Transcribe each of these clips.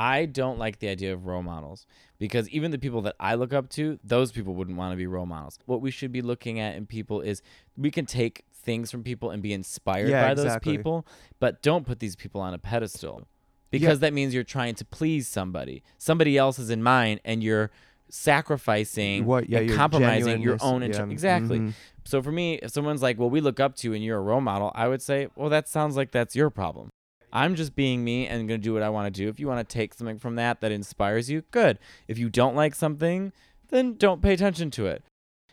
I don't like the idea of role models because even the people that I look up to, those people wouldn't want to be role models. What we should be looking at in people is we can take things from people and be inspired Yeah, by those people, but don't put these people on a pedestal because that means you're trying to please somebody. Somebody else is in mind and you're sacrificing What? Yeah, and compromising your own inter- yeah, exactly. mhm. So for me, if someone's like, "Well, we look up to you and you're a role model," I would say, "Well, that sounds like that's your problem." I'm just being me and going to do what I want to do. If you want to take something from that that inspires you, good. If you don't like something, then don't pay attention to it.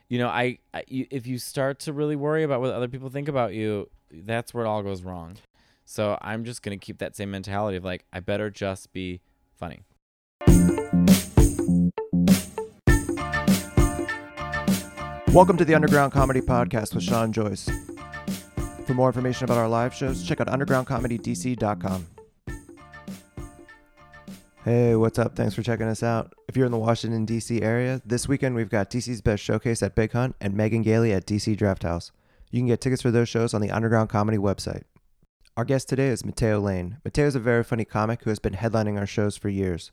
You know, I, I if you start to really worry about what other people think about you, that's where it all goes wrong. So I'm just going to keep that same mentality of like I better just be funny. Welcome to the Underground Comedy Podcast with Sean Joyce. For more information about our live shows, check out undergroundcomedydc.com. Hey, what's up? Thanks for checking us out. If you're in the Washington, D.C. area, this weekend we've got DC's Best Showcase at Big Hunt and Megan Gailey at DC Draft House. You can get tickets for those shows on the Underground Comedy website. Our guest today is Matteo Lane. Matteo is a very funny comic who has been headlining our shows for years.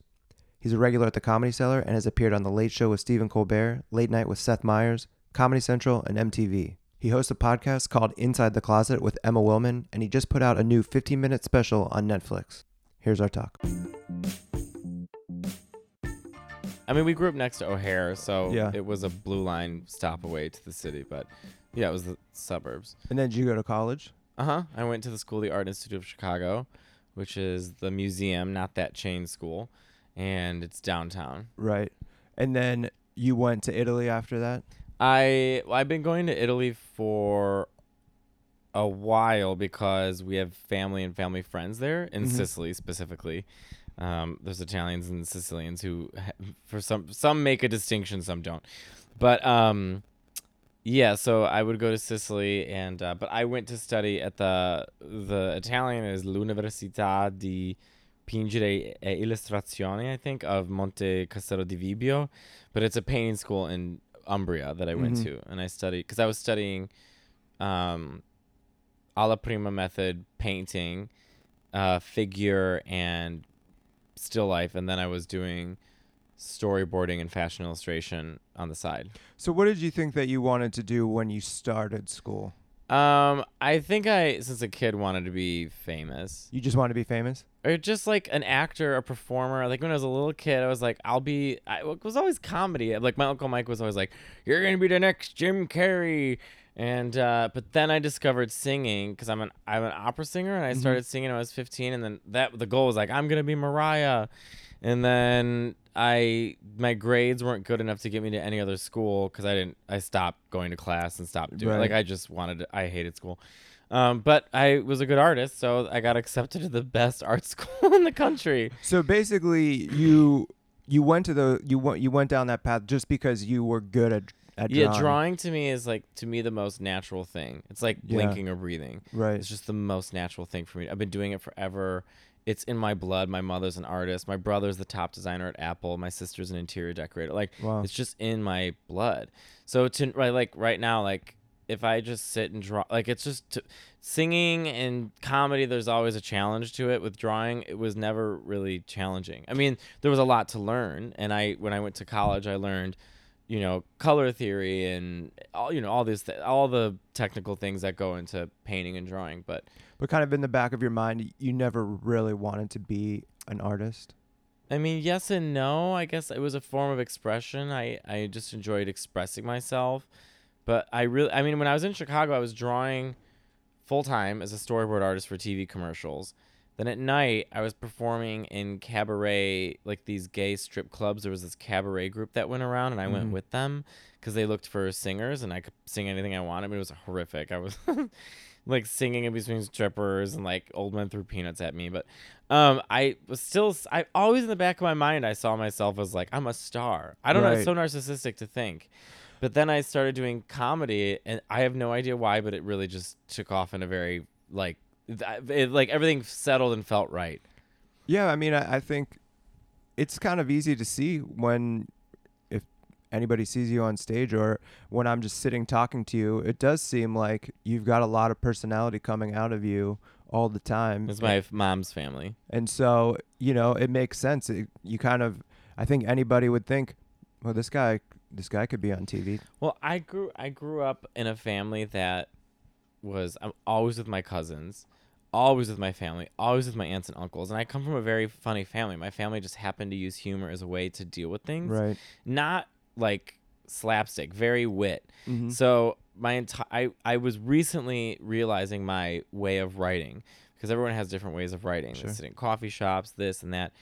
He's a regular at the Comedy Cellar and has appeared on The Late Show with Stephen Colbert, Late Night with Seth Meyers, Comedy Central, and MTV. He hosts a podcast called Inside the Closet with Emma Willmann, and he just put out a new 15 minute special on Netflix. Here's our talk. I mean, we grew up next to O'Hare, so Yeah. it was a blue line stop away to the city, but yeah, it was the suburbs. And then did you go to college? Uh huh. I went to the school, of the Art Institute of Chicago, which is the museum, not that chain school, and it's downtown. Right. And then you went to Italy after that? I I've been going to Italy for a while because we have family and family friends there in Mhm. Sicily specifically. Um, there's Italians and Sicilians who, for some, some make a distinction, some don't. But um, yeah, so I would go to Sicily, and uh, but I went to study at the the Italian is l'Università di Pingere e Illustrazione, I think, of Monte Castello di Vibio, but it's a painting school in Umbria that I went Mhm. to, and I studied because I was studying um, alla prima method painting, uh, figure and still life, and then I was doing storyboarding and fashion illustration on the side. So, what did you think that you wanted to do when you started school? Um, I think I, since a kid, wanted to be famous. You just wanted to be famous? Or just like an actor, a performer. Like when I was a little kid, I was like, I'll be. I, it was always comedy. Like my uncle Mike was always like, "You're gonna be the next Jim Carrey," and uh, but then I discovered singing because I'm an I'm an opera singer, and I Mhm. started singing when I was 15, and then that the goal was like, I'm gonna be Mariah, and then I my grades weren't good enough to get me to any other school because I didn't I stopped going to class and stopped doing Right. like I just wanted to, I hated school. Um, but I was a good artist, so I got accepted to the best art school in the country. So basically, you you went to the you went you went down that path just because you were good at at yeah, drawing. drawing to me is like to me the most natural thing. It's like Yeah. blinking or breathing. Right. It's just the most natural thing for me. I've been doing it forever. It's in my blood. My mother's an artist. My brother's the top designer at Apple. My sister's an interior decorator. Like Wow. it's just in my blood. So to right like right now, like if I just sit and draw, like it's just to, singing and comedy. There's always a challenge to it. With drawing, it was never really challenging. I mean, there was a lot to learn, and I when I went to college, I learned, you know, color theory and all you know all these th- all the technical things that go into painting and drawing. But But kind of in the back of your mind, you never really wanted to be an artist. I mean, yes and no. I guess it was a form of expression. I, I just enjoyed expressing myself. But I really, I mean, when I was in Chicago, I was drawing full time as a storyboard artist for TV commercials. Then at night, I was performing in cabaret, like these gay strip clubs. There was this cabaret group that went around, and I Mhm. went with them because they looked for singers, and I could sing anything I wanted. But it was horrific. I was like singing in between strippers, and like old men threw peanuts at me. But um, I was still, I always in the back of my mind, I saw myself as like I'm a star. I don't know. It's so narcissistic to think. But then I started doing comedy, and I have no idea why, but it really just took off in a very like, it, like everything settled and felt right. Yeah, I mean, I, I think it's kind of easy to see when if anybody sees you on stage or when I'm just sitting talking to you, it does seem like you've got a lot of personality coming out of you all the time. It's my mom's family. And so, you know, it makes sense. It, you kind of, I think anybody would think, well, this guy, this guy could be on TV. Well, I grew I grew up in a family that was I'm always with my cousins, always with my family, always with my aunts and uncles, and I come from a very funny family. My family just happened to use humor as a way to deal with things, Right. not like slapstick, very wit. Mm-hmm. So my entire I, I was recently realizing my way of writing because everyone has different ways of writing. Sure. They sit in coffee shops, this and that.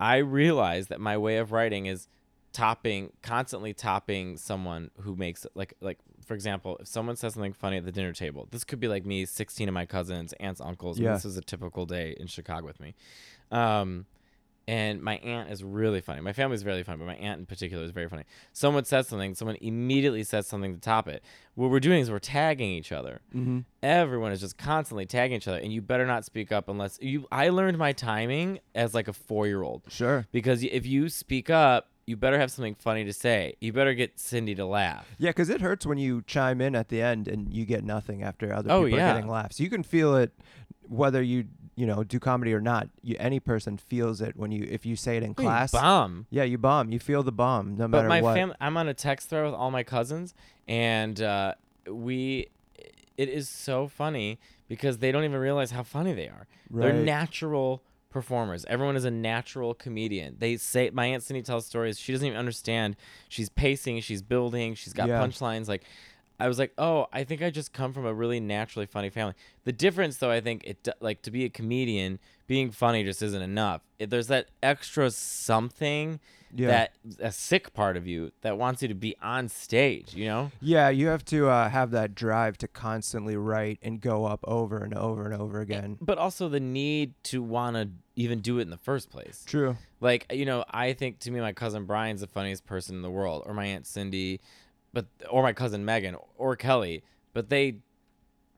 I realized that my way of writing is topping constantly topping someone who makes like like for example if someone says something funny at the dinner table this could be like me 16 of my cousins aunts uncles Yeah. this is a typical day in chicago with me um and my aunt is really funny. My family's really funny, but my aunt in particular is very funny. Someone says something, someone immediately says something to top it. What we're doing is we're tagging each other. Mm-hmm. Everyone is just constantly tagging each other, and you better not speak up unless you. I learned my timing as like a four year old Sure. because if you speak up, you better have something funny to say. You better get Cindy to laugh. Yeah, because it hurts when you chime in at the end and you get nothing after other Oh, people yeah. are getting laughs. You can feel it whether you you know do comedy or not. You, any person feels it when you if you say it in You class. bomb. Yeah, you bomb. You feel the bomb no But matter my what. family, I'm on a text thread with all my cousins, and uh, we, it is so funny because they don't even realize how funny they are. They're natural performers. Everyone is a natural comedian. They say my aunt Cindy tells stories. She doesn't even understand. She's pacing. She's building. She's got Yeah. punchlines. Like, I was like, oh, I think I just come from a really naturally funny family. The difference, though, I think it like to be a comedian, being funny just isn't enough. It, there's that extra something Yeah. that a sick part of you that wants you to be on stage. You know? Yeah, you have to uh, have that drive to constantly write and go up over and over and over again. But also the need to want to even do it in the first place. True. Like, you know, I think to me my cousin Brian's the funniest person in the world, or my aunt Cindy, but or my cousin Megan or Kelly, but they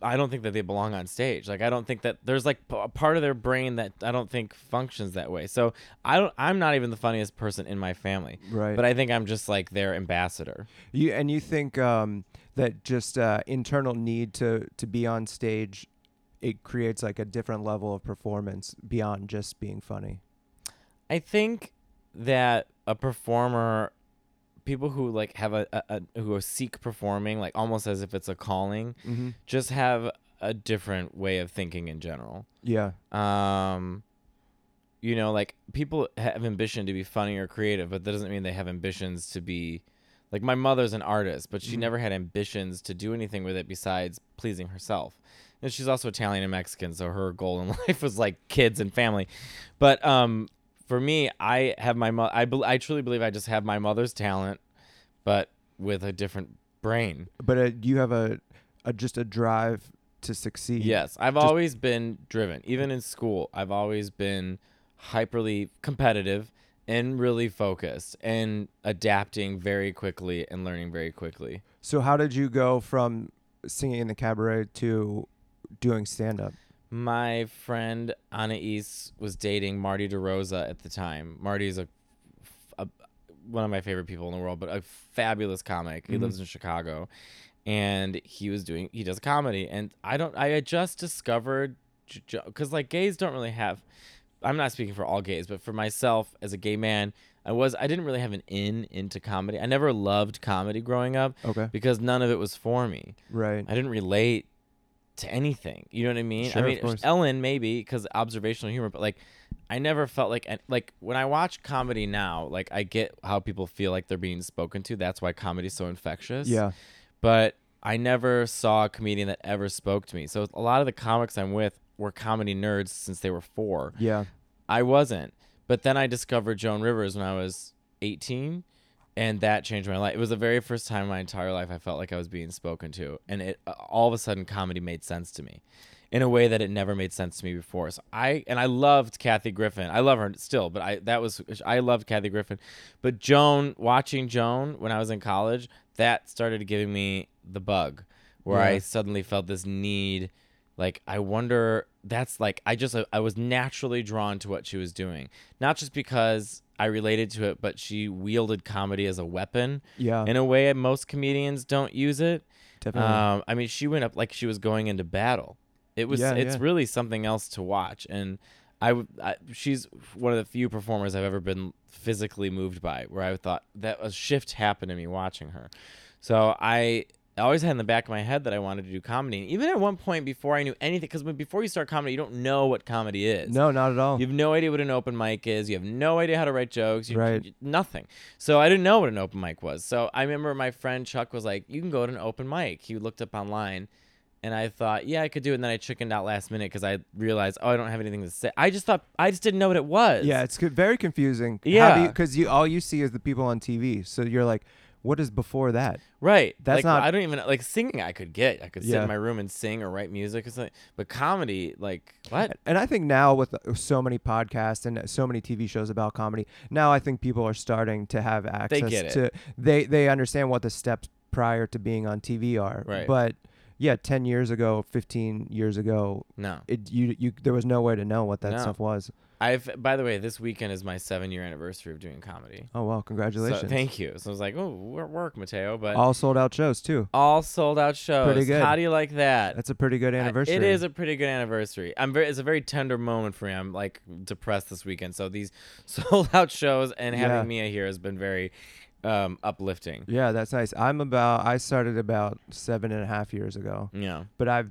I don't think that they belong on stage. Like I don't think that there's like a part of their brain that I don't think functions that way. So I don't I'm not even the funniest person in my family. Right. But I think I'm just like their ambassador. You and you think um, that just uh, internal need to to be on stage, it creates like a different level of performance beyond just being funny. I think that a performer, people who like have a, a, a who seek performing, like almost as if it's a calling, Mm-hmm. just have a different way of thinking in general. Yeah. Um, you know, like people have ambition to be funny or creative, but that doesn't mean they have ambitions to be. Like my mother's an artist, but she Mhm. never had ambitions to do anything with it besides pleasing herself. And she's also Italian and Mexican, so her goal in life was like kids and family. But um, for me, I have my mo- I bel I truly believe I just have my mother's talent, but with a different brain. But uh, you have a, a just a drive to succeed. Yes, I've Just- always been driven. Even in school, I've always been hyperly competitive and really focused and adapting very quickly and learning very quickly. So how did you go from singing in the cabaret to doing stand up? My friend Anais was dating Marty DeRosa at the time. Marty's a, a one of my favorite people in the world, but a fabulous comic. He Mhm. lives in Chicago, and he was doing he does comedy, and I don't I had just discovered because like gays don't really have. I'm not speaking for all gays, but for myself as a gay man, I was I didn't really have an in into comedy. I never loved comedy growing up Okay. because none of it was for me. Right. I didn't relate to anything. You know what I mean? Sure, I mean. Ellen maybe because observational humor, but like, I never felt like like when I watch comedy now, like I get how people feel like they're being spoken to. That's why comedy's so infectious. Yeah. But I never saw a comedian that ever spoke to me. So a lot of the comics I'm with were comedy nerds since they were four. Yeah. I wasn't. But then I discovered Joan Rivers when I was 18, and that changed my life. It was the very first time in my entire life I felt like I was being spoken to, and it uh, all of a sudden comedy made sense to me, in a way that it never made sense to me before. So I and I loved Kathy Griffin. I love her still, but I that was I loved Kathy Griffin, but Joan watching Joan when I was in college that started giving me the bug, where I suddenly felt this need like i wonder that's like i just i was naturally drawn to what she was doing not just because i related to it but she wielded comedy as a weapon Yeah. in a way most comedians don't use it definitely. um, i mean she went up like she was going into battle It was. Yeah, it's yeah. really something else to watch, and I, I she's one of the few performers I've ever been physically moved by, where I thought that a shift happened to me watching her. So I. I always had in the back of my head that I wanted to do comedy. And even at one point before I knew anything, because before you start comedy, you don't know what comedy is. No, not at all. You have no idea what an open mic is. You have no idea how to write jokes. You, Right. you- nothing. So I didn't know what an open mic was. So I remember my friend Chuck was like, "You can go to an open mic." He looked up online, and I thought, "Yeah, I could do it." And then I chickened out last minute because I realized, "Oh, I don't have anything to say." I just thought I just didn't know what it was. Yeah, it's very confusing. Yeah. because you all you see is the people on TV. So you're like, what is before that? Right. That's like, not- I don't even like singing. I could get. I could sit Yeah. in my room and sing or write music or something. But comedy, like what? And I think now with uh, so many podcasts and so many TV shows about comedy, now I think people are starting to have access they get it. to they they understand what the steps prior to being on TV are. Right. But yeah, 10 years ago, 15 years ago, No. it you you there was no way to know what that No. stuff was. I've. By the way, this weekend is my seven year anniversary of doing comedy. Oh well, So, congratulations. thank you. So I was like, oh, work, Matteo, but All sold out shows too. all sold out shows. Pretty good. How do you like that? That's a pretty good I- anniversary. It is a pretty good anniversary. I'm very. It's a very tender moment for me. I'm like depressed this weekend. So these sold out shows and having Yeah. Mia here has been very um, uplifting. Yeah, that's nice. I'm about I started about seven and a half years ago, Yeah, but I've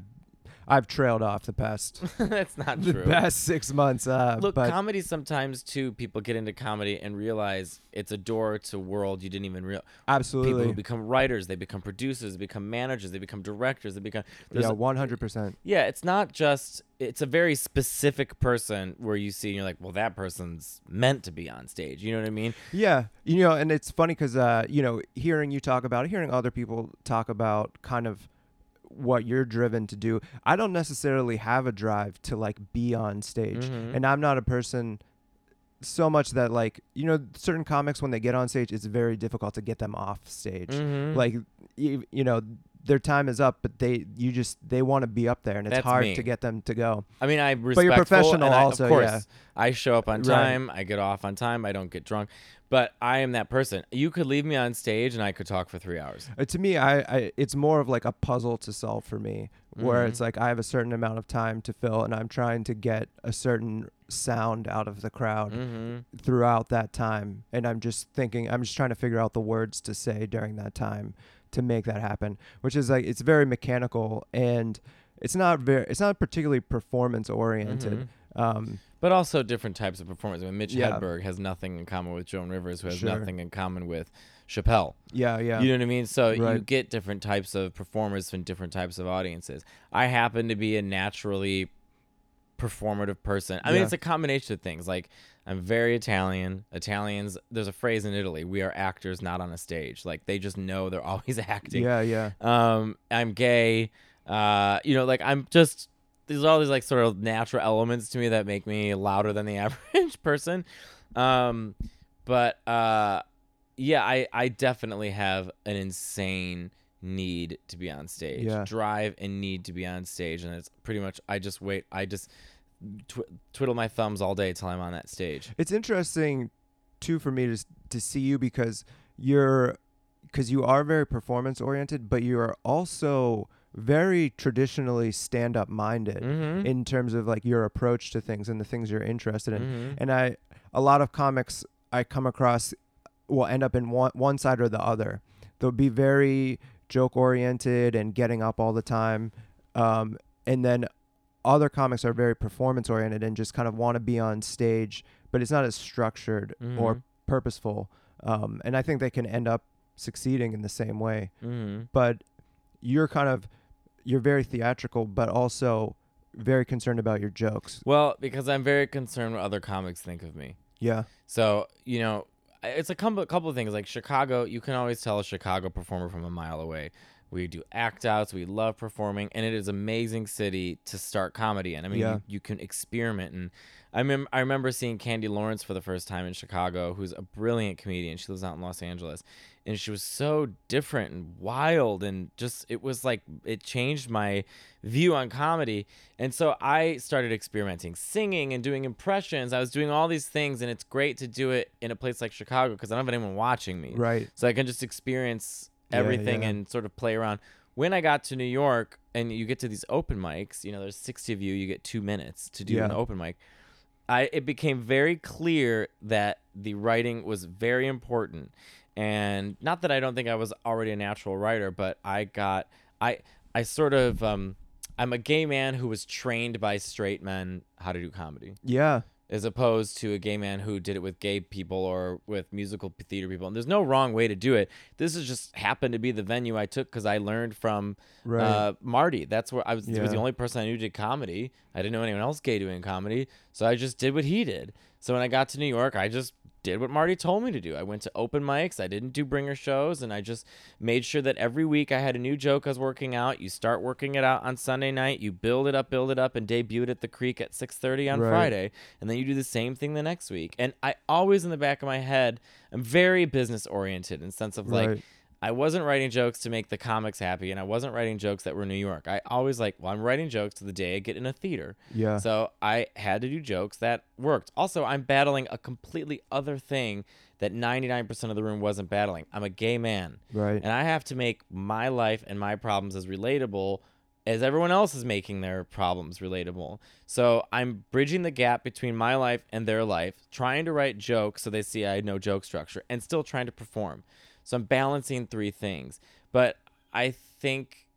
I've trailed off the past that's not the true. past six months. Uh, Look, but comedy sometimes too. People get into comedy and realize it's a door to world you didn't even real. People who become writers, they become producers, they become managers, they become directors, they become. there's yeah, a- one hundred percent. Yeah, it's not just it's a very specific person where you see and you're like, well, that person's meant to be on stage. You know what I mean? Yeah, you know, and it's funny because uh, you know, hearing you talk about, it, hearing other people talk about, kind of what you're driven to do. I don't necessarily have a drive to like be on stage, Mhm. and I'm not a person so much that like you know certain comics when they get on stage it's very difficult to get them off stage Mhm. like you, you know their time is up but they you just they want to be up there and it's That's hard me. to get them to go I mean, I but you're professional and I, also, Of course, yeah. I show up on Right. time. I get off on time. I don't get drunk. But I am that person. You could leave me on stage and I could talk for three hours. Uh, to me I, I it's more of like a puzzle to solve for me where Mhm. it's like i have a certain amount of time to fill and i'm trying to get a certain sound out of the crowd hmm throughout that time and i'm just thinking i'm just trying to figure out the words to say during that time to make that happen which is like it's very mechanical and it's not very it's not particularly performance oriented um But also different types of performance. I mean, Mitch Yeah. Hedberg has nothing in common with Joan Rivers, who has Sure. nothing in common with Chappelle. yeah yeah You know what I mean? So you get different types of performers from different types of audiences. I happen to be a naturally performative person. I mean, it's a combination of things. Like I'm very Italian. Italians, there's a phrase in Italy: "We are actors, not on a stage." Like they just know they're always acting. yeah yeah Um, I'm gay. Uh, you know, like I'm just there's all these like sort of natural elements to me that make me louder than the average person. Um, but uh, yeah, I I definitely have an insane need to be on stage, Yeah. drive and need to be on stage, and it's pretty much I just wait. I just tw- twiddle my thumbs all day till I'm on that stage. It's interesting too for me to to see you because you're because you are very performance oriented, but you are also very traditionally stand up minded Mhm. in terms of like your approach to things and the things you're interested in. Mhm. And I a lot of comics I come across will end up in one one side or the other. They'll be very joke oriented and getting up all the time. Um, and then other comics are very performance oriented and just kind of want to be on stage, but it's not as structured or Mhm. purposeful. Um, and I think they can end up succeeding in the same way. Mhm. But you're kind of you're very theatrical, but also very concerned about your jokes. Well, because I'm very concerned what other comics think of me. Yeah. So you know, it's a couple couple of things. Like Chicago, you can always tell a Chicago performer from a mile away. We do act outs. We love performing, and it is amazing city to start comedy in. I mean, Yeah. you, you can experiment, and I remember I remember seeing Candy Lawrence for the first time in Chicago, who's a brilliant comedian. She lives out in Los Angeles, and she was so different and wild, and just it was like it changed my view on comedy. And so I started experimenting, singing and doing impressions. I was doing all these things, and it's great to do it in a place like Chicago because I don't have anyone watching me. Right. So I can just experience everything yeah. and sort of play around. when I got to New York and you get to these open mics, you know, there's 60 of you, you get two minutes to do an open mic. I it became very clear that the writing was very important, and not that I don't think I was already a natural writer, but I got I I sort of um I'm a gay man who was trained by straight men how to do comedy Yeah. as opposed to a gay man who did it with gay people or with musical theater people. And there's no wrong way to do it. This is just happened to be the venue I took because I learned from Right. uh, Marty. That's where I was. He was the only person I knew did comedy. I didn't know anyone else gay doing comedy, so I just did what he did. So when I got to New York, I just did what Marty told me to do. I went to open mics. I didn't do bringer shows, and I just made sure that every week I had a new joke I was working out. You start working it out on Sunday night. You build it up, build it up, and debut it at the Creek at 6:30 on Right. Friday, and then you do the same thing the next week. And I always in the back of my head, I'm very business oriented in the sense of like. Right. I wasn't writing jokes to make the comics happy, and I wasn't writing jokes that were New York. I always like, well, I'm writing jokes to the day I get in a theater. Yeah. So I had to do jokes that worked. Also, I'm battling a completely other thing that 99% of the room wasn't battling. I'm a gay man, right. and I have to make my life and my problems as relatable as everyone else is making their problems relatable. So I'm bridging the gap between my life and their life, trying to write jokes so they see I know joke structure, and still trying to perform. So I'm balancing three things. But I think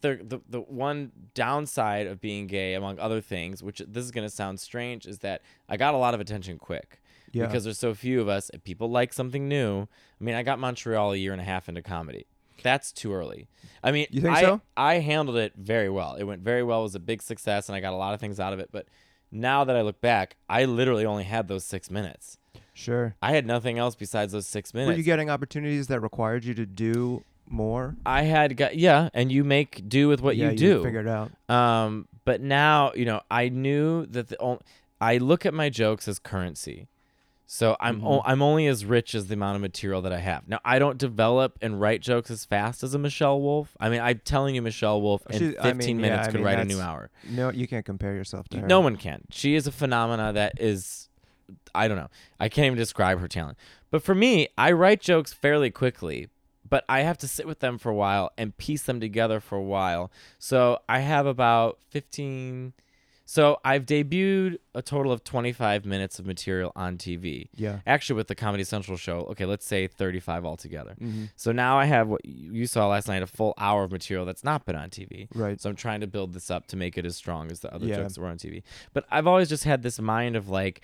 the, the the one downside of being gay, among other things, which this is gonna sound strange, is that I got a lot of attention quick yeah. because there's so few of us. If people like something new, I mean, I got Montreal a year and a half into comedy. That's too early. I mean, You think I, so? I handled it very well. It went very well. It was a big success, and I got a lot of things out of it. But now that I look back, I literally only had those six minutes. Sure. I had nothing else besides those six minutes. Were you getting opportunities that required you to do more? I had got yeah, and you make do with what yeah, you do. figured out. Um, but now you know I knew that the only I look at my jokes as currency. So I'm Mm-hmm. o- I'm only as rich as the amount of material that I have. Now I don't develop and write jokes as fast as a Michelle Wolf. I mean, I'm telling you, Michelle Wolf in She- 15 I mean, minutes I could mean, write a new hour. No, you can't compare yourself to her. No one can. She is a phenomena that is, I don't know. I can't even describe her talent. But for me, I write jokes fairly quickly, but I have to sit with them for a while and piece them together for a while. So I have about 15. So I've debuted a total of 25 minutes of material on TV. Yeah. Actually, with the Comedy Central show, okay, let's say 35 altogether. hmm So now I have what you saw last night a full hour of material that's not been on TV. Right. So I'm trying to build this up to make it as strong as the other Yeah. jokes that were on TV. But I've always just had this mind of like,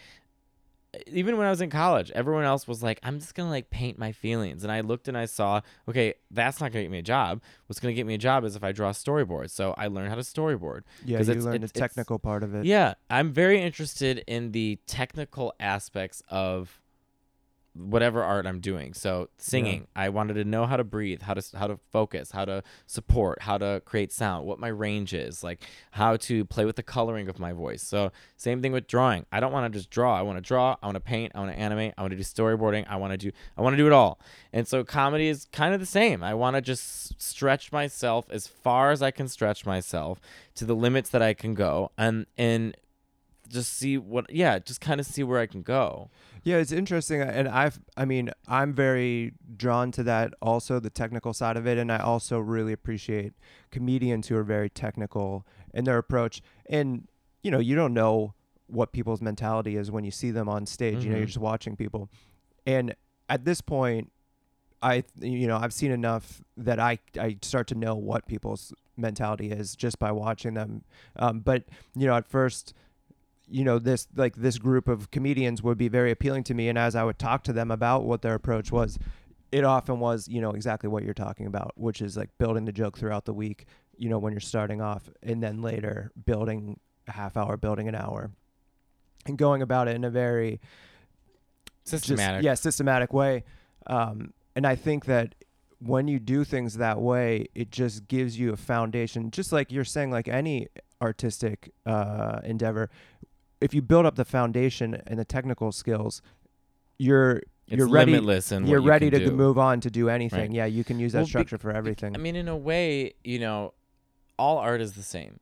even when I was in college, everyone else was like, I'm just gonna like paint my feelings, and I looked and I saw, okay, that's not gonna get me a job. What's gonna get me a job is if I draw storyboards. So I learned how to storyboard. Yeah, you learned the technical part of it. Yeah, I'm very interested in the technical aspects of whatever art I'm doing. So singing, I wanted to know how to breathe, how to how to focus, how to support, how to create sound, what my range is, like how to play with the coloring of my voice. So same thing with drawing. I don't want to just draw. I want to draw, I want to paint, I want to animate, I want to do storyboarding, I want to do I want to do it all. And so comedy is kind of the same. I want to just stretch myself as far as I can stretch myself to the limits that I can go and and just see what yeah, just kind of see where I can go. Yeah, it's interesting, and I've, I mean, I'm very drawn to that also the technical side of it, and I also really appreciate comedians who are very technical in their approach. And you know, you don't know what people's mentality is when you see them on stage. You know, you're just watching people, and at this point, I, you know, I've seen enough that I, I start to know what people's mentality is just by watching them. Um, but you know, at first you know this like this group of comedians would be very appealing to me and as i would talk to them about what their approach was it often was you know exactly what you're talking about which is like building the joke throughout the week you know when you're starting off and then later building a half hour building an hour and going about it in a very just- Systematic. yeah systematic way um, and i think that when you do things that way it just gives you a foundation just like you're saying like any artistic uh, endeavor if you build up the foundation and the technical skills you're It's you're ready limitless what you're you ready to do. move on to do anything Right. yeah you can use that Well, be- structure for everything I mean, in a way, you know, all art is the same.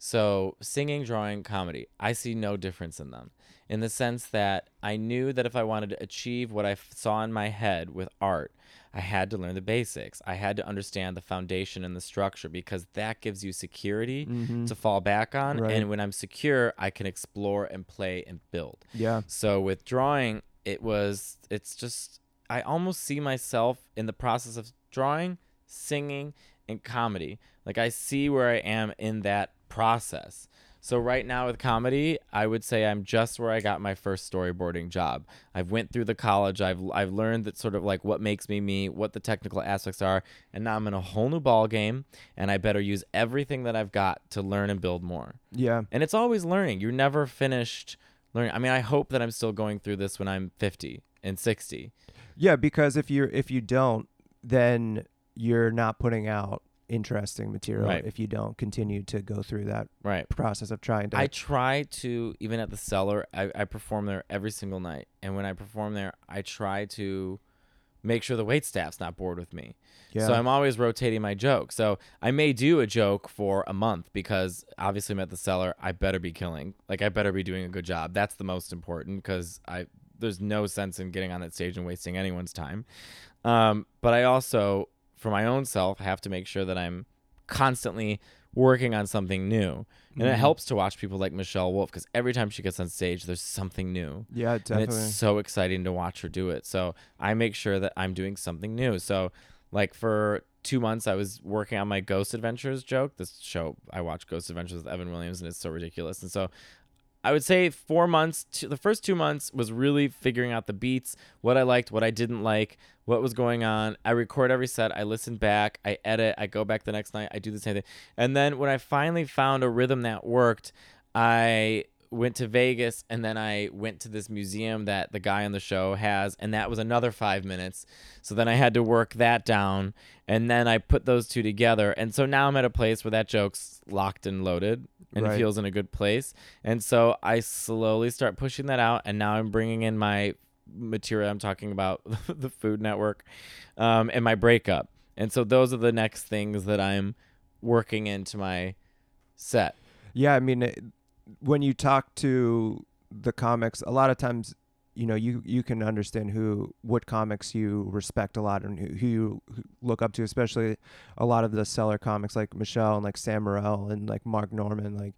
So, singing, drawing, comedy, I see no difference in them in the sense that I knew that if I wanted to achieve what I f- saw in my head with art, I had to learn the basics. I had to understand the foundation and the structure because that gives you security to fall back on. Mm-hmm. Right. And when I'm secure, I can explore and play and build. Yeah. So with drawing, it was it's just I almost see myself in the process of drawing, singing, and comedy. Like I see where I am in that process. So right now with comedy, I would say I'm just where I got my first storyboarding job. I've went through the college. I've I've learned that sort of like what makes me me, what the technical aspects are, and now I'm in a whole new ball game, and I better use everything that I've got to learn and build more. Yeah. And it's always learning. You're never finished learning. I mean, I hope that I'm still going through this when I'm 50 and 60. Yeah, because if you if you don't, then you're not putting out interesting material Right. if you don't continue to go through that Right. process of trying to I try to even at the cellar. I, I perform there every single night, and when I perform there, I try to make sure the wait staff's not bored with me. yeah. So I'm always rotating my joke. So I may do a joke for a month because obviously I'm at the cellar. I better be killing. Like I better be doing a good job. That's the most important because I there's no sense in getting on that stage and wasting anyone's time. Um, but I also, for my own self, I have to make sure that I'm constantly working on something new. And it Mhm. helps to watch people like Michelle Wolf because every time she gets on stage, there's something new yeah, definitely. and it's so exciting to watch her do it. So I make sure that I'm doing something new. So, like for two months, I was working on my Ghost Adventures joke. This show I watch Ghost Adventures with Evan Williams, and it's so ridiculous. And so, I would say four months. To, the first two months was really figuring out the beats, what I liked, what I didn't like, what was going on. I record every set. I listen back. I edit. I go back the next night. I do the same thing. And then when I finally found a rhythm that worked, I went to Vegas and then I went to this museum that the guy on the show has and that was another 5 minutes. So then I had to work that down and then I put those two together and so now I'm at a place where that joke's locked and loaded and Right. feels in a good place. And so I slowly start pushing that out and now I'm bringing in my material I'm talking about the Food Network um, and my breakup. And so those are the next things that I'm working into my set. Yeah, I mean, it, when you talk to the comics, a lot of times, you know, you you can understand who what comics you respect a lot and who, who you look up to, especially a lot of the Cellar comics like Michelle and like Sam Morril and like Mark Normand, like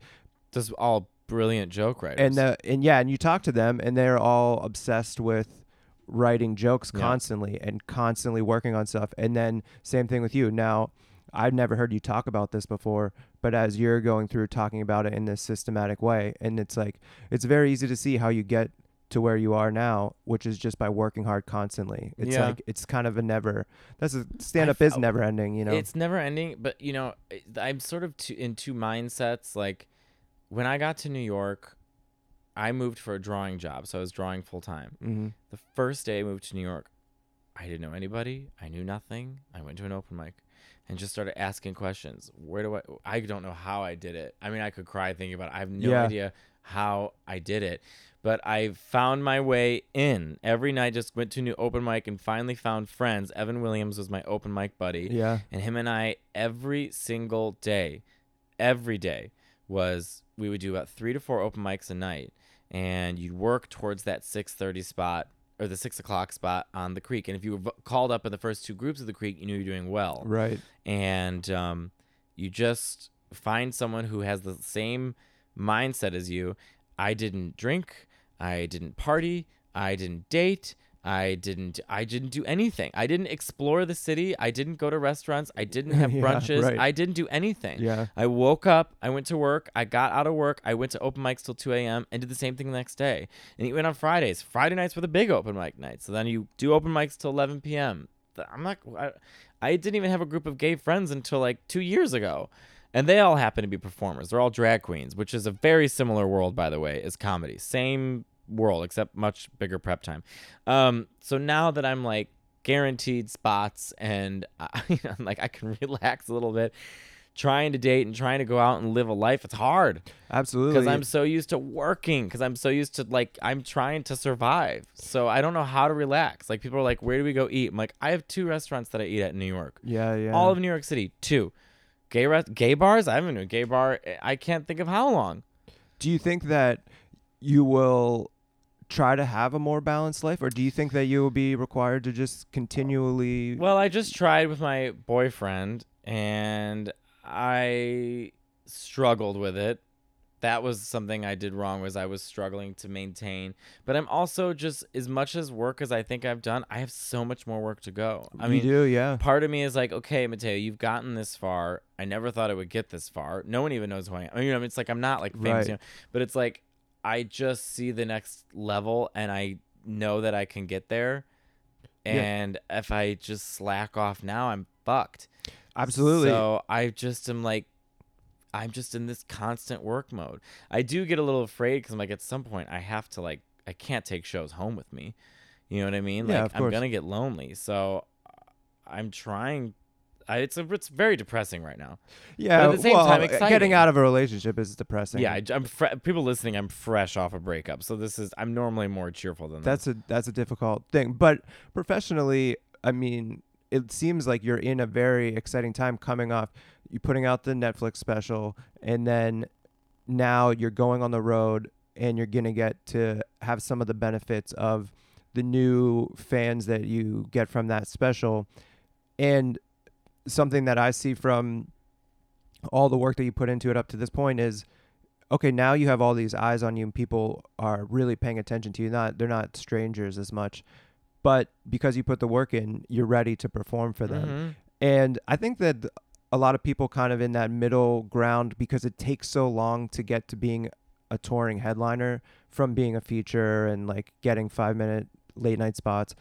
Just all brilliant joke writers. and the and yeah, and you talk to them and they're all obsessed with writing jokes Yeah. constantly and constantly working on stuff. And then same thing with you. Now, I've never heard you talk about this before, but as you're going through talking about it in this systematic way, and it's like it's very easy to see how you get to where you are now, which is just by working hard constantly. It's Yeah. like it's kind of a never. That's a stand up is never ending. You know. It's never ending, but you know, I'm sort of two, in two mindsets. Like when I got to New York, I moved for a drawing job, so I was drawing full time. hmm The first day I moved to New York, I didn't know anybody. I knew nothing. I went to an open mic and just started asking questions. Where do I? I don't know how I did it. I mean, I could cry thinking about it. I have no Yeah. idea how I did it, but I found my way in. Every night, just went to a new open mic and finally found friends. Evan Williams was my open mic buddy. Yeah. And him and I, every single day, every day, was we would do about three to four open mics a night, and you'd work towards that six thirty spot or the six o'clock spot on the creek. And if you were v- called up in the first two groups of the creek, you knew you're doing well. Right. And um, you just find someone who has the same mindset as you. I didn't drink. I didn't party. I didn't date. I didn't I didn't do anything. I didn't explore the city. I didn't go to restaurants. I didn't have Yeah, brunches. right. I didn't do anything. Yeah. I woke up, I went to work, I got out of work, I went to open mics till 2 a.m. and did the same thing the next day. And even on Fridays. Friday nights were the big open mic nights. So then you do open mics till 11 p.m. I'm not, I, I didn't even have a group of gay friends until like two years ago. And they all happen to be performers. They're all drag queens, which is a very similar world, by the way, as comedy. Same world, except much bigger prep time. Um, so now that I'm like guaranteed spots and I, I'm like I can relax a little bit, trying to date and trying to go out and live a life, it's hard Absolutely. because I'm so used to working. Because I'm so used to like I'm trying to survive. So I don't know how to relax. Like people are like, "Where do we go eat?" I'm like, I have two restaurants that I eat at in New York. Yeah. Yeah. All of New York City, two. gay rest, gay bars. I haven't been to a gay bar. I can't think of how long. Do you think that you will try to have a more balanced life, or do you think that you will be required to just continually? Well, I just tried with my boyfriend, and I struggled with it. That was something I did wrong. Was I was struggling to maintain, but I'm also just as much as work as I think I've done. I have so much more work to go. I you mean, do, yeah. part of me is like, okay, Matteo, you've gotten this far. I never thought I would get this far. No one even knows who I am. I mean, you know, it's like I'm not like famous, Right. you know, but it's like I just see the next level and I know that I can get there. Yeah. And if I just slack off now, I'm fucked. Absolutely. So I just am like, I'm just in this constant work mode. I do get a little afraid because I'm like, at some point, I have to like, I can't take shows home with me. You know what I mean? Yeah, like, of I'm gonna get lonely. So uh, I'm trying. I, it's a, it's very depressing right now. yeah. at the same well, time, uh, getting out of a relationship is depressing. Yeah, I, am fre- people listening. I'm fresh off a breakup, so this is. I'm normally more cheerful than that. that's a that's a difficult thing. But professionally, I mean, it seems like you're in a very exciting time coming off you putting out the Netflix special and then now you're going on the road and you're going to get to have some of the benefits of the new fans that you get from that special and something that I see from all the work that you put into it up to this point is okay now you have all these eyes on you and people are really paying attention to you not they're not strangers as much but because you put the work in you're ready to perform for them Mhm. and i think that a lot of people kind of in that middle ground because it takes so long to get to being a touring headliner from being a feature and like getting 5 minute late night spots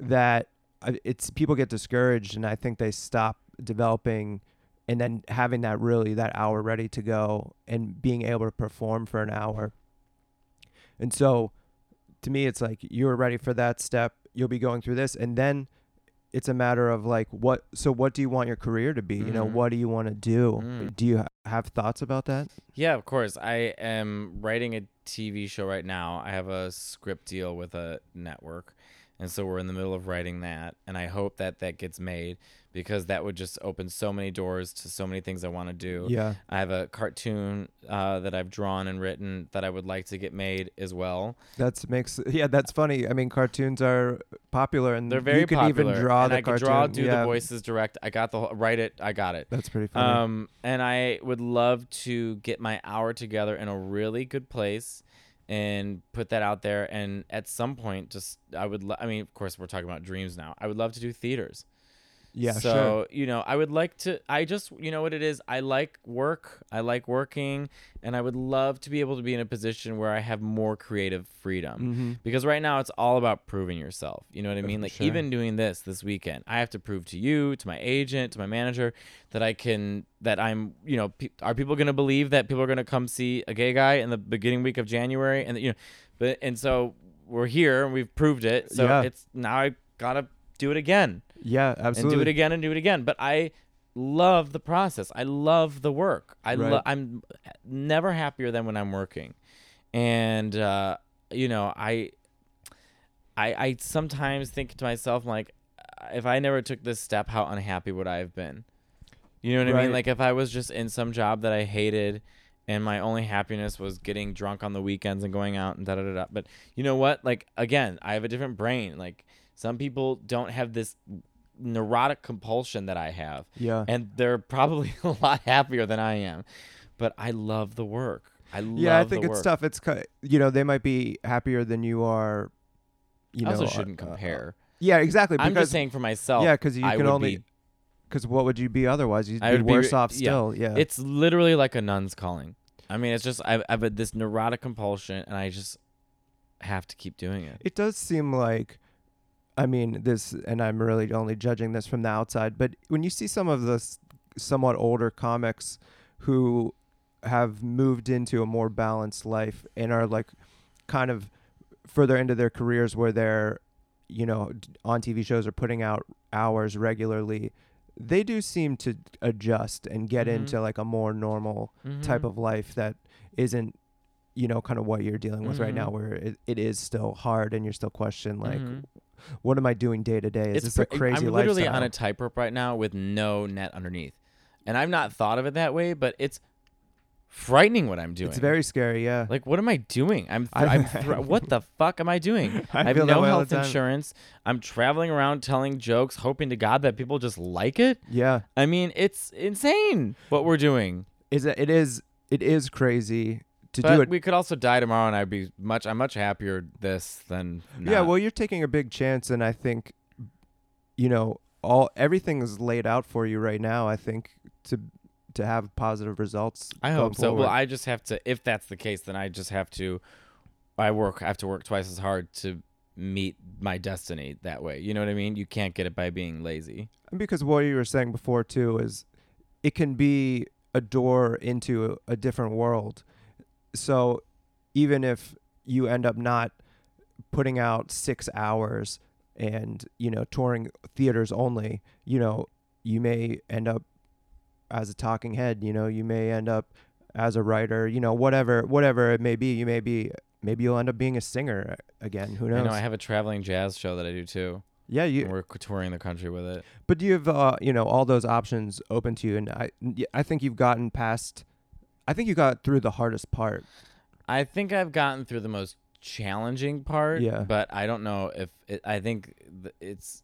that it's people get discouraged and i think they stop developing and then having that really that hour ready to go and being able to perform for an hour and so to me it's like you're ready for that step you'll be going through this and then it's a matter of like what so what do you want your career to be you know Mhm. what do you want to do Mm. do you ha- have thoughts about that Yeah, of course. I am writing a TV show right now. I have a script deal with a network. And so we're in the middle of writing that. And I hope that that gets made because that would just open so many doors to so many things I want to do. yeah I have a cartoon uh, that I've drawn and written that I would like to get made as well. that's makes yeah that's funny i mean cartoons are popular and They're very you can popular. even draw and the I could cartoon draw, do yeah, the voices direct. I got the whole, write it. I got it. that's pretty funny Um, and I would love to get my hour together in a really good place and put that out there. And at some point, just I would. Lo- I mean, of course, we're talking about dreams now. I would love to do theaters. Yeah so sure you know, I would like to. I just, you know, what it is. I like work. I like working, and I would love to be able to be in a position where I have more creative freedom mm-hmm. because right now it's all about proving yourself. You know what I Uh, mean? Like sure. even doing this this weekend, I have to prove to you, to my agent, to my manager that I can that I'm, you know, pe- are people going to believe that people are going to come see a gay guy in the beginning week of January and you know, but and so we're here and we've proved it. So Yeah. it's now I got to do it again yeah absolutely and do it again and do it again. But I love the process. I love the work. I Right. lo- I'm never happier than when I'm working, and uh, you know I, I I sometimes think to myself like, if I never took this step, how unhappy would I have been? You know what I mean? Like if I was just in some job that I hated. And my only happiness was getting drunk on the weekends and going out and da da da da. But you know what? Like again, I have a different brain. Like some people don't have this neurotic compulsion that I have, yeah and they're probably a lot happier than I am. But I love the work. I love yeah i think the it's work. tough it's you know they might be happier than you are you I know also uh, shouldn't uh, uh, compare. yeah exactly I'm just saying for myself. yeah because you I can only because what would you be otherwise you'd I be be worse re- off still yeah It's literally like a nun's calling. I mean, it's just I, I have this neurotic compulsion, and I just have to keep doing it. It does seem like, I mean, this, and I'm really only judging this from the outside, but when you see some of the s- somewhat older comics who have moved into a more balanced life and are like kind of further into their careers where they're, you know, on TV shows or putting out hours regularly, they do seem to adjust and get Mhm. into like a more normal type Mhm. of life that isn't you know kind of what you're dealing with right now Mhm. where it, it is still hard and you're still questioned like Mhm. What am i doing day to day is it's this a crazy I'm literally lifestyle on a tightrope right now with no net underneath. and I've not thought of it that way, but it's frightening what I'm doing. It's very scary. Yeah. like what am I doing? I'm, th- I- I'm thr- what the fuck am I doing? I have no health insurance. I'm traveling around telling jokes, hoping to God that people just like it. yeah. I mean, it's insane what we're doing. Is it? It is. It is crazy to But do it. we could also die tomorrow, and I'd be much. I'm much happier this than. Yeah. Well, you're taking a big chance, and I think, you know, all everything is laid out for you right now. I think to to have positive results. I hope so. Well. I just have to. If that's the case, then I just have to. I work. I have to work twice as hard to meet my destiny that way. You know what I mean? You can't get it by being lazy. Because what you were saying before too is it can be a door into a, a different world so even if you end up not putting out six hours and you know touring theaters only you know you may end up as a talking head you know you may end up as a writer you know whatever whatever it may be you may be maybe you'll end up being a singer again who knows I know I have a traveling jazz show that I do too. yeah you and we're touring the country with it. But you have uh, you know all those options open to you, and I I think you've gotten past. I think you got through the hardest part. I think I've gotten through the most challenging part. Yeah. But I don't know if it, I think th- it's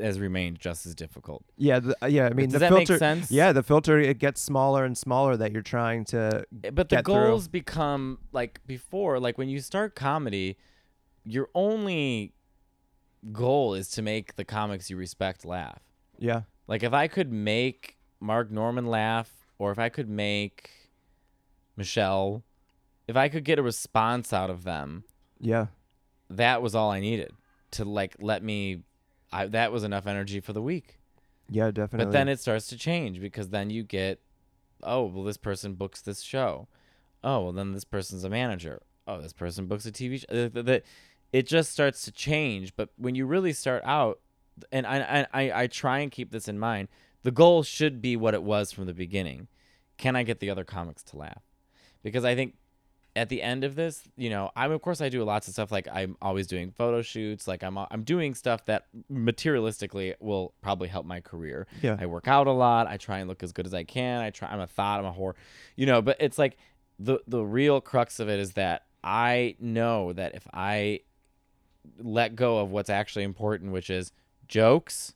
has remained just as difficult. Yeah, the, uh, yeah. I mean, Does the that make filter. sense? Yeah, the filter it gets smaller and smaller that you're trying to. Eh, But the get through. goals become like before, like when you start comedy, your only goal is to make the comics you respect laugh. Yeah, Like if I could make Mark Normand laugh, or if I could make Michelle, if I could get a response out of them, yeah, that was all I needed to like let me. I that was enough energy for the week. yeah, definitely. But then it starts to change because then you get, oh well, this person books this show. Oh well, then this person's a manager. Oh, this person books a TV show. The- it just starts to change. But when you really start out, and I I I try and keep this in mind, the goal should be what it was from the beginning. Can I get the other comics to laugh? Because I think at the end of this, you know, I'm of course I do lots of stuff like I'm always doing photo shoots, like I'm I'm doing stuff that materialistically will probably help my career. yeah, I work out a lot. I try and look as good as I can. I try. I'm a thought. I'm a whore. You know. But it's like the the real crux of it is that I know that if I let go of what's actually important, which is jokes,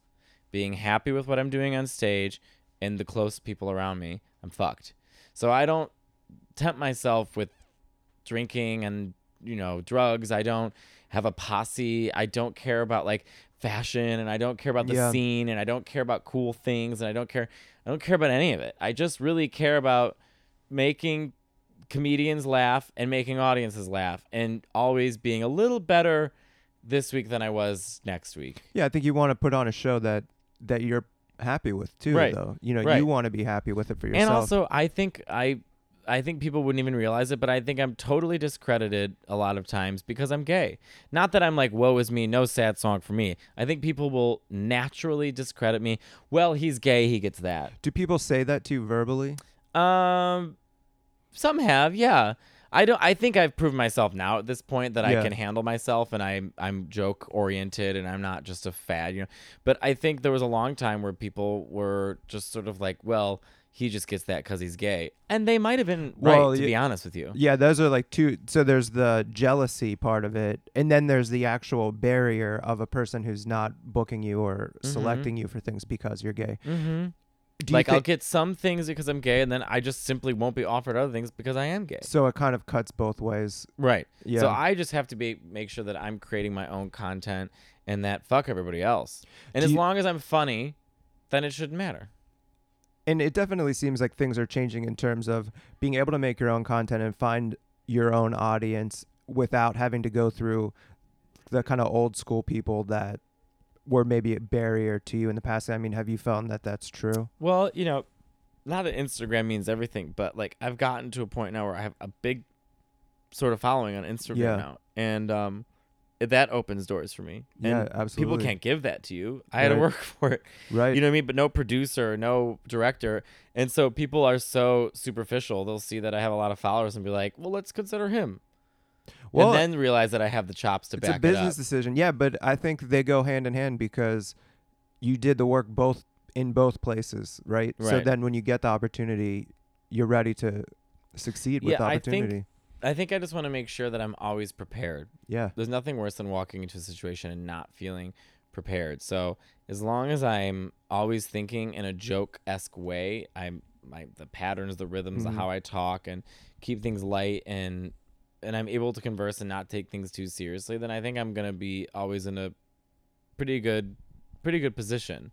being happy with what I'm doing on stage, and the close people around me, I'm fucked. So I don't tempt myself with drinking and you know drugs. I don't have a posse. I don't care about like fashion and I don't care about the Yeah. scene and I don't care about cool things and I don't care I don't care about any of it. I just really care about making comedians laugh and making audiences laugh and always being a little better this week than I was next week. yeah. I think you want to put on a show that that you're happy with too. Right. Though you know Right. you want to be happy with it for yourself. And also, I think I, I think people wouldn't even realize it, but I think I'm totally discredited a lot of times because I'm gay. Not that I'm like, "Woe is me," no sad song for me. I think people will naturally discredit me. Well, he's gay, he gets that. do people say that to you verbally? Um, some have, yeah. I don't. I think I've proven myself now at this point that Yeah. I can handle myself and I'm I'm joke oriented and I'm not just a fad, you know. But I think there was a long time where people were just sort of like, well, he just gets that because he's gay, and they might have been right Well, to be honest with you. Yeah, those are like two. So there's the jealousy part of it, and then there's the actual barrier of a person who's not booking you or Mhm. selecting you for things because you're gay. Mm-hmm. You Like I'll get some things because I'm gay, and then I just simply won't be offered other things because I am gay. so it kind of cuts both ways. Right. Yeah. So I just have to be make sure that I'm creating my own content and that fuck everybody else. And Do as you- long as I'm funny, then it shouldn't matter. And it definitely seems like things are changing in terms of being able to make your own content and find your own audience without having to go through the kind of old school people that were maybe a barrier to you in the past. I mean, have you found that that's true? Well, you know, not that Instagram means everything, but like I've gotten to a point now where I have a big sort of following on Instagram Yeah. now, and um, that opens doors for me. Yeah, absolutely. People can't give that to you. I had to work for it. Right. You know what I mean? But no producer, no director. And so people are so superficial. They'll see that I have a lot of followers and be like, well, let's consider him. Well, and then realize that I have the chops to it's back a business decision. Yeah, but I think they go hand in hand because you did the work both in both places, right? right. So then when you get the opportunity, you're ready to succeed with Yeah, the I think- opportunity. I think I just want to make sure that I'm always prepared. yeah. There's nothing worse than walking into a situation and not feeling prepared. So as long as I'm always thinking in a joke esque way, I'm my the patterns, the rhythms, Mhm. the how I talk, and keep things light and and I'm able to converse and not take things too seriously, then I think I'm gonna be always in a pretty good pretty good position.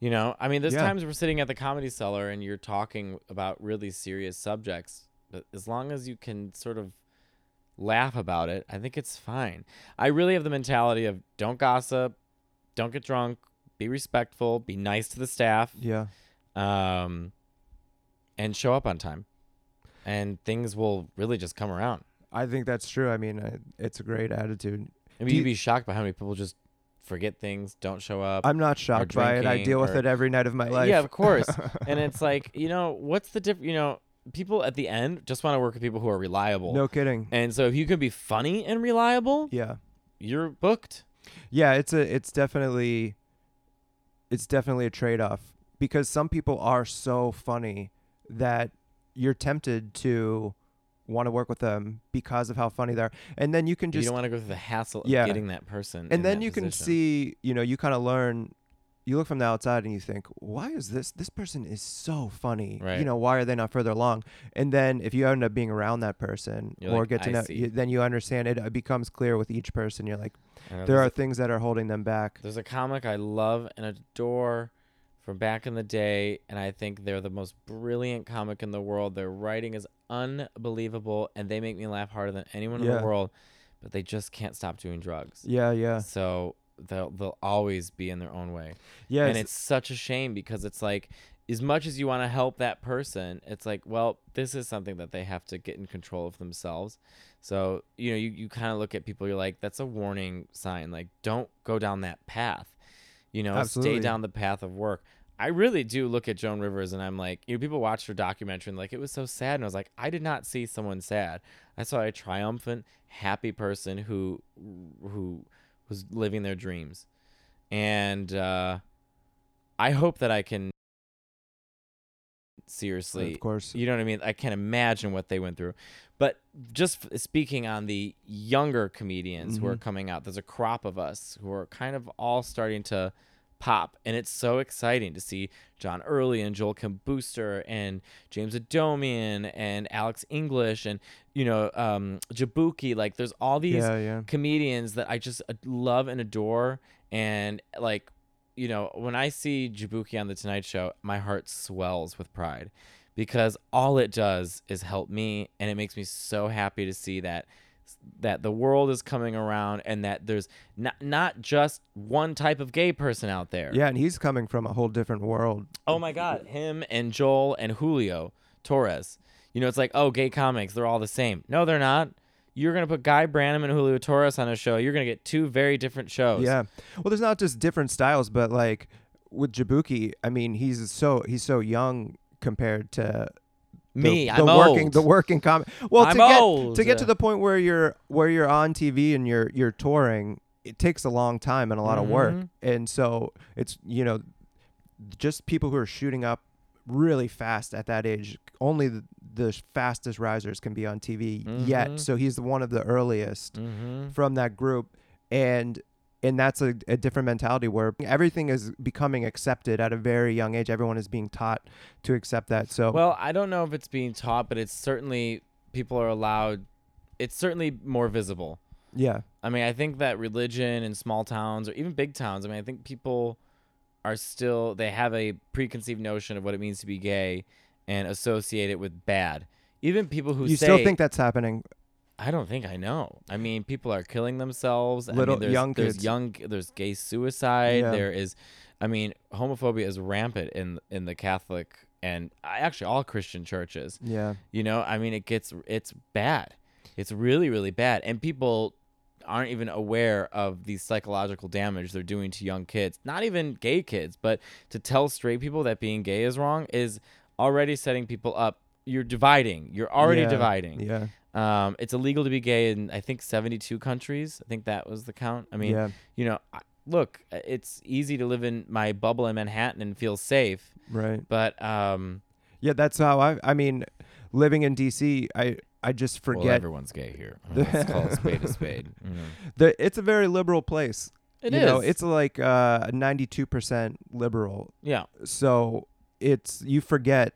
You know, I mean, there's Yeah. times we're sitting at the comedy cellar and you're talking about really serious subjects, as long as you can sort of laugh about it, I think it's fine. I really have the mentality of don't gossip, don't get drunk, be respectful, be nice to the staff, Yeah. um, and show up on time, and things will really just come around. I think that's true. I mean, I, it's a great attitude. I Do mean, you- you'd be shocked by how many people just forget things, don't show up. I'm not shocked by it. I deal with it every night of my life. Yeah, of course. and it's like, you know, what's the difference? You know, people at the end just want to work with people who are reliable. no kidding. And so if you can be funny and reliable, Yeah. you're booked. Yeah, it's a it's definitely it's definitely a trade-off because some people are so funny that you're tempted to want to work with them because of how funny they are. And then you can just you don't want to go through the hassle of getting that person. and then that you can see, you know, you kind of learn you look from the outside and you think, why is this this person is so funny? Right. You know, why are they not further along? And then if you end up being around that person You're or like, get to "I know, you, then you understand it. It becomes clear with each person. You're like, there are there's, things that are holding them back. there's a comic I love and adore from back in the day, and I think they're the most brilliant comic in the world. Their writing is unbelievable, and they make me laugh harder than anyone in the world. But they just can't stop doing drugs. Yeah, yeah, So they'll they'll always be in their own way. yeah. and it's such a shame because it's like as much as you want to help that person it's like well this is something that they have to get in control of themselves so you know you, you kind of look at people you're like that's a warning sign like don't go down that path you know Absolutely. stay down the path of work i really do look at joan rivers and i'm like you know people watched her documentary and like it was so sad and i was like i did not see someone sad i saw a triumphant happy person who who living their dreams and uh I hope that I can seriously of course. you know what I mean? I can't imagine what they went through. But just f- speaking on the younger comedians who are Mhm. coming out, there's a crop of us who are kind of all starting to pop. And it's so exciting to see John Early and Joel Kim Booster and James Adomian and Alex English and, you know, um, Jaboukie. Like, there's all these Yeah, yeah. comedians that I just love and adore. And like, you know, when I see Jaboukie on the Tonight Show, my heart swells with pride because all it does is help me, and it makes me so happy to see that that the world is coming around and that there's not not just one type of gay person out there. Yeah, and he's coming from a whole different world. Oh my God, him and Joel and Julio Torres. You know, it's like, oh, gay comics, they're all the same. No, they're not. You're gonna put Guy Branum and Julio Torres on a show. You're gonna get two very different shows. Yeah. Well, there's not just different styles, but like with Jaboukie, I mean, he's so he's so young compared to Me, the I'm working old. the working comic. Well, I'm to get old. to get to the point where you're where you're on TV and you're you're touring, it takes a long time and a lot of work. Mhm. And so it's you know just people who are shooting up really fast at that age. Only the, the fastest risers can be on TV Mhm. yet. So he's one of the earliest Mm-hmm. from that group and and that's a, a different mentality where everything is becoming accepted at a very young age everyone is being taught to accept that so Well, I don't know if it's being taught, but it's certainly people are allowed. It's certainly more visible. yeah I mean, I think that religion in small towns or even big towns. I mean, I think people are still they have a preconceived notion of what it means to be gay and associate it with bad. Even people who you say, still think that's happening I don't think I know. I mean, people are killing themselves. I Little- mean, there's, young there's kids. young, there's gay suicide. Yeah. There is, I mean, homophobia is rampant in in the Catholic and uh, actually all Christian churches. yeah You know, I mean, it gets it's bad. It's really really bad, and people aren't even aware of the psychological damage they're doing to young kids. Not even gay kids, but to tell straight people that being gay is wrong is already setting people up. You're dividing. You're already Yeah. dividing. yeah Um, it's illegal to be gay in I think 72 countries. I think that was the count. I mean, yeah you know, I, look, uh, it's easy to live in my bubble in Manhattan and feel safe, Right. but um, Yeah, that's how I. I mean, living in DC, I I just forget. well, forget everyone's gay here. Let's call a spade a spade. you know. the. It's a very liberal place. It you is. know, it's like uh, ninety-two percent liberal. yeah. So it's you forget,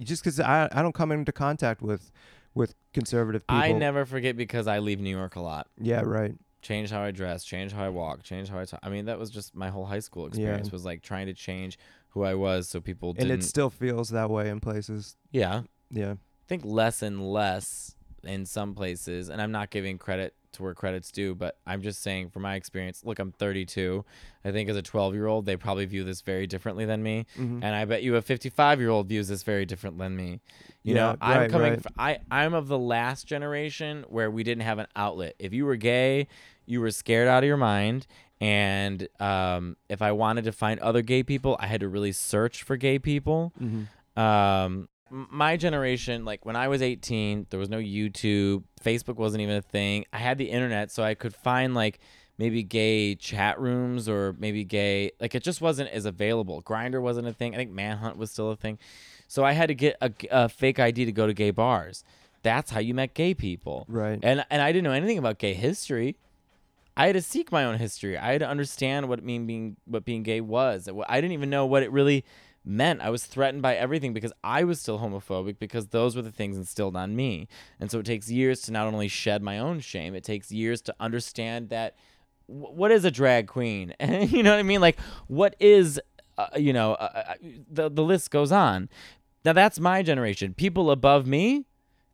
just because I I don't come into contact with with conservative people. I never forget because I leave New York a lot. Yeah. Right. Change how I dress, change how I walk, change how I talk. I mean, that was just my whole high school experience was like trying to change who I was so people And didn't. it still feels that way in places. yeah. Yeah. I think less and less in some places, and I'm not giving credit to where credit's due, but I'm just saying from my experience. Look, I'm 32. I think as a 12 year old, they probably view this very differently than me, Mhm. and I bet you a 55 year old views this very different than me. You Yeah, know, I'm coming. right. fr- I I'm of the last generation where we didn't have an outlet. If you were gay, you were scared out of your mind. And um, if I wanted to find other gay people, I had to really search for gay people Mhm. um my generation like when i was 18 there was no youtube facebook wasn't even a thing. I had the internet so i could find like maybe gay chat rooms or maybe gay like it just wasn't as available. Grindr wasn't a thing. I think manhunt was still a thing. So i had to get a, a fake id to go to gay bars. That's how you met gay people. Right. and and i didn't know anything about gay history. I had to seek my own history. I had to understand what it mean being what being gay was. I didn't even know what it really meant. I was threatened by everything because I was still homophobic because those were the things instilled on me. And so it takes years to not only shed my own shame, it takes years to understand that wh- what is a drag queen? And you know what I mean? Like what is uh, you know, uh, uh, the the list goes on. Now that's my generation. People above me,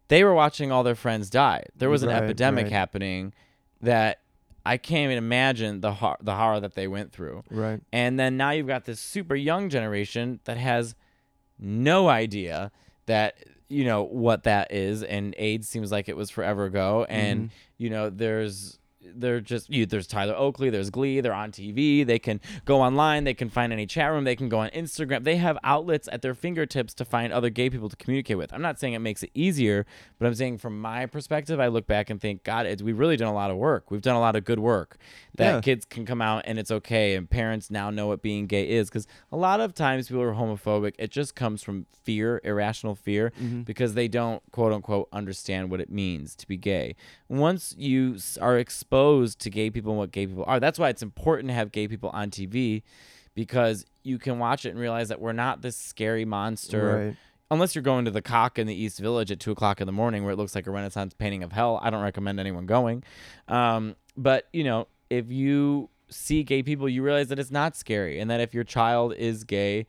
they were watching all their friends die. There was an Right, epidemic right. happening that I can't even imagine the hor- the horror that they went through. Right. And then now you've got this super young generation that has no idea that you know what that is and AIDS seems like it was forever ago and mm-hmm. you know there's they're just you there's Tyler Oakley, there's Glee, they're on TV, they can go online, they can find any chat room, they can go on Instagram. They have outlets at their fingertips to find other gay people to communicate with. I'm not saying it makes it easier, but I'm saying from my perspective, I look back and think, God, it's, we've really done a lot of work. We've done a lot of good work that Yeah. kids can come out and it's okay and parents now know what being gay is because a lot of times people are homophobic it just comes from fear irrational fear mm-hmm. because they don't quote unquote understand what it means to be gay once you are exposed to gay people and what gay people are that's why it's important to have gay people on tv because you can watch it and realize that we're not this scary monster Right. unless you're going to the cock in the East Village at two o'clock in the morning where it looks like a Renaissance painting of hell. I don't recommend anyone going. Um, but you know, if you see gay people, you realize that it's not scary, and that if your child is gay,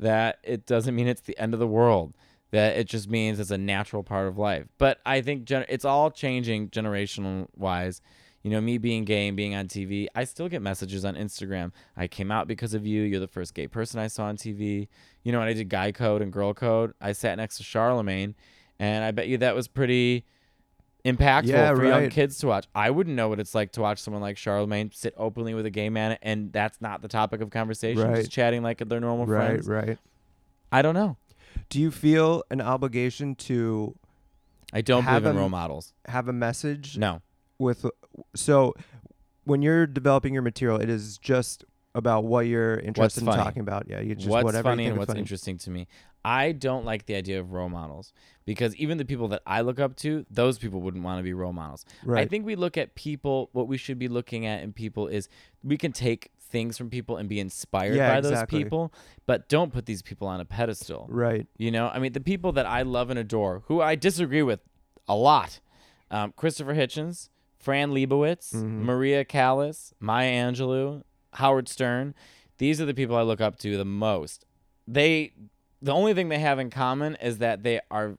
that it doesn't mean it's the end of the world. That it just means it's a natural part of life. But I think gen- it's all changing generational wise. You know, me being gay and being on TV, I still get messages on Instagram. I came out because of you. You're the first gay person I saw on TV. You know, when I did Guy Code and Girl Code, I sat next to Charlemagne, and I bet you that was pretty impactful Yeah, for young kids to watch. I wouldn't know what it's like to watch someone like Charlemagne sit openly with a gay man, and that's not the topic of conversation, Right. just chatting like they're normal Right. friends. Right, right. I don't know. Do you feel an obligation to I don't Have believe in them- role models. have a message No. with so when you're developing your material it is just about what you're interested in funny? talking about yeah you just what's whatever funny you think and is what's funny. interesting to me. I don't like the idea of role models because even the people that I look up to, those people wouldn't want to be role models. I right think we look at people, what we should be looking at in people is we can take things from people and be inspired Yeah, by those people, but don't put these people on a pedestal. right You know, I mean, the people that I love and adore, who I disagree with a lot um, Christopher Hitchens, Fran Lebowitz, Mhm. Maria Callas, Maya Angelou, Howard Stern. These are the people I look up to the most. They, the only thing they have in common is that they are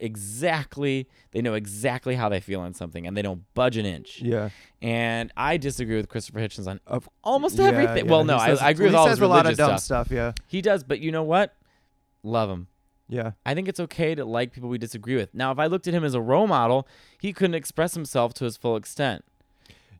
exactly, they know exactly how they feel on something and they don't budge an inch. yeah And I disagree with Christopher Hitchens on of almost yeah, everything. yeah, Well, no, I, says- I agree with he all says his a lot of religious dumb stuff. stuff yeah He does, but you know what? Love him. yeah I think it's okay to like people we disagree with. Now, if I looked at him as a role model, he couldn't express himself to his full extent.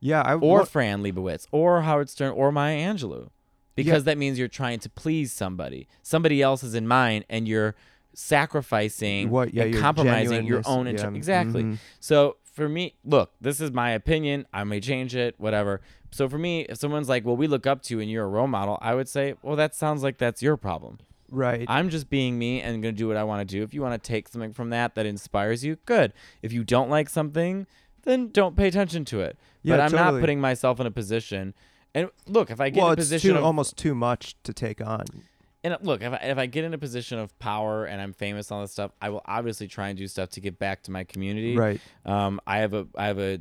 yeah i Or Fran Lebowitz, or Howard Stern, or Maya Angelou. Because that means you're trying to please somebody. Somebody else is in mind, and you're sacrificing what yeah and compromising your own inter- yeah, exactly. mhm. So for me, look, this is my opinion. I may change it, whatever. so for me, if someone's like, "Well, we look up to you and you're a role model," I would say, "Well, that sounds like that's your problem." Right. I'm just being me and going to do what I want to do. If you want to take something from that that inspires you, good. If you don't like something, then don't pay attention to it. Yeah, but I'm totally. not putting myself in a position. And look, if I get well, in a it's position too, of, almost too much to take on. And uh, look, if I, if I get in a position of power and I'm famous and all this stuff, I will obviously try and do stuff to give back to my community. Right. Um, I have a I have a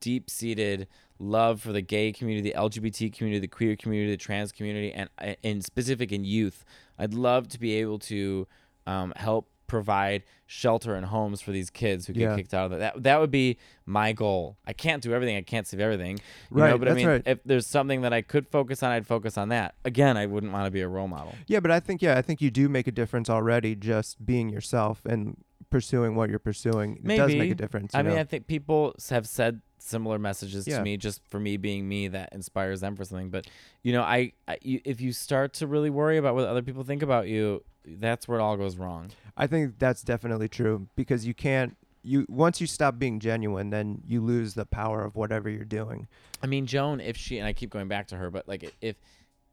deep seated love for the gay community, the LGBT community, the queer community, the trans community, and uh, in specific in youth. I'd love to be able to um, help provide shelter and homes for these kids who get Yeah. kicked out of it. That that would be my goal. I can't do everything. I can't save everything. You Right, Know? But I mean, right. if there's something that I could focus on, I'd focus on that. Again, I wouldn't want to be a role model. Yeah, but I think yeah, I think you do make a difference already just being yourself and pursuing what you're pursuing. It does make a difference. I you mean. I think people have said similar messages Yeah. to me just for me being me that inspires them for something. But you know, I, I you, if you start to really worry about what other people think about you, that's where it all goes wrong. I think that's definitely true because you can't you once you stop being genuine, then you lose the power of whatever you're doing. I mean, Joan, if she and I keep going back to her, but like if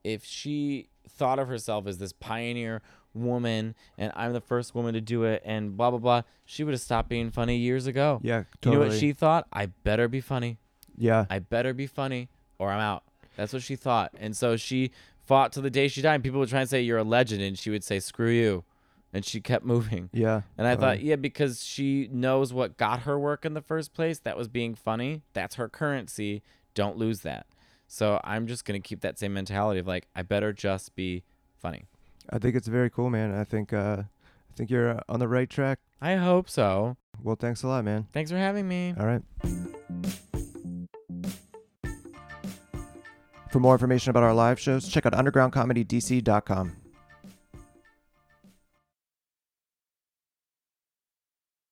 if she thought of herself as this pioneer woman and I'm the first woman to do it and blah blah blah, she would have stopped being funny years ago. Yeah, totally. You know what she thought? I better be funny. yeah, I better be funny or I'm out. That's what she thought. And so she fought to the day she died. And people would try and say, You're a legend. And she would say, Screw you. And she kept moving. yeah. And I thought, yeah, because she knows what got her work in the first place. That was being funny. That's her currency. Don't lose that. So I'm just going to keep that same mentality of like, I better just be funny. I think it's very cool, man. I think uh, I think you're uh, on the right track. I hope so. Well, thanks a lot, man. Thanks for having me. All right. For more information about our live shows, check out undergroundcomedydc.com.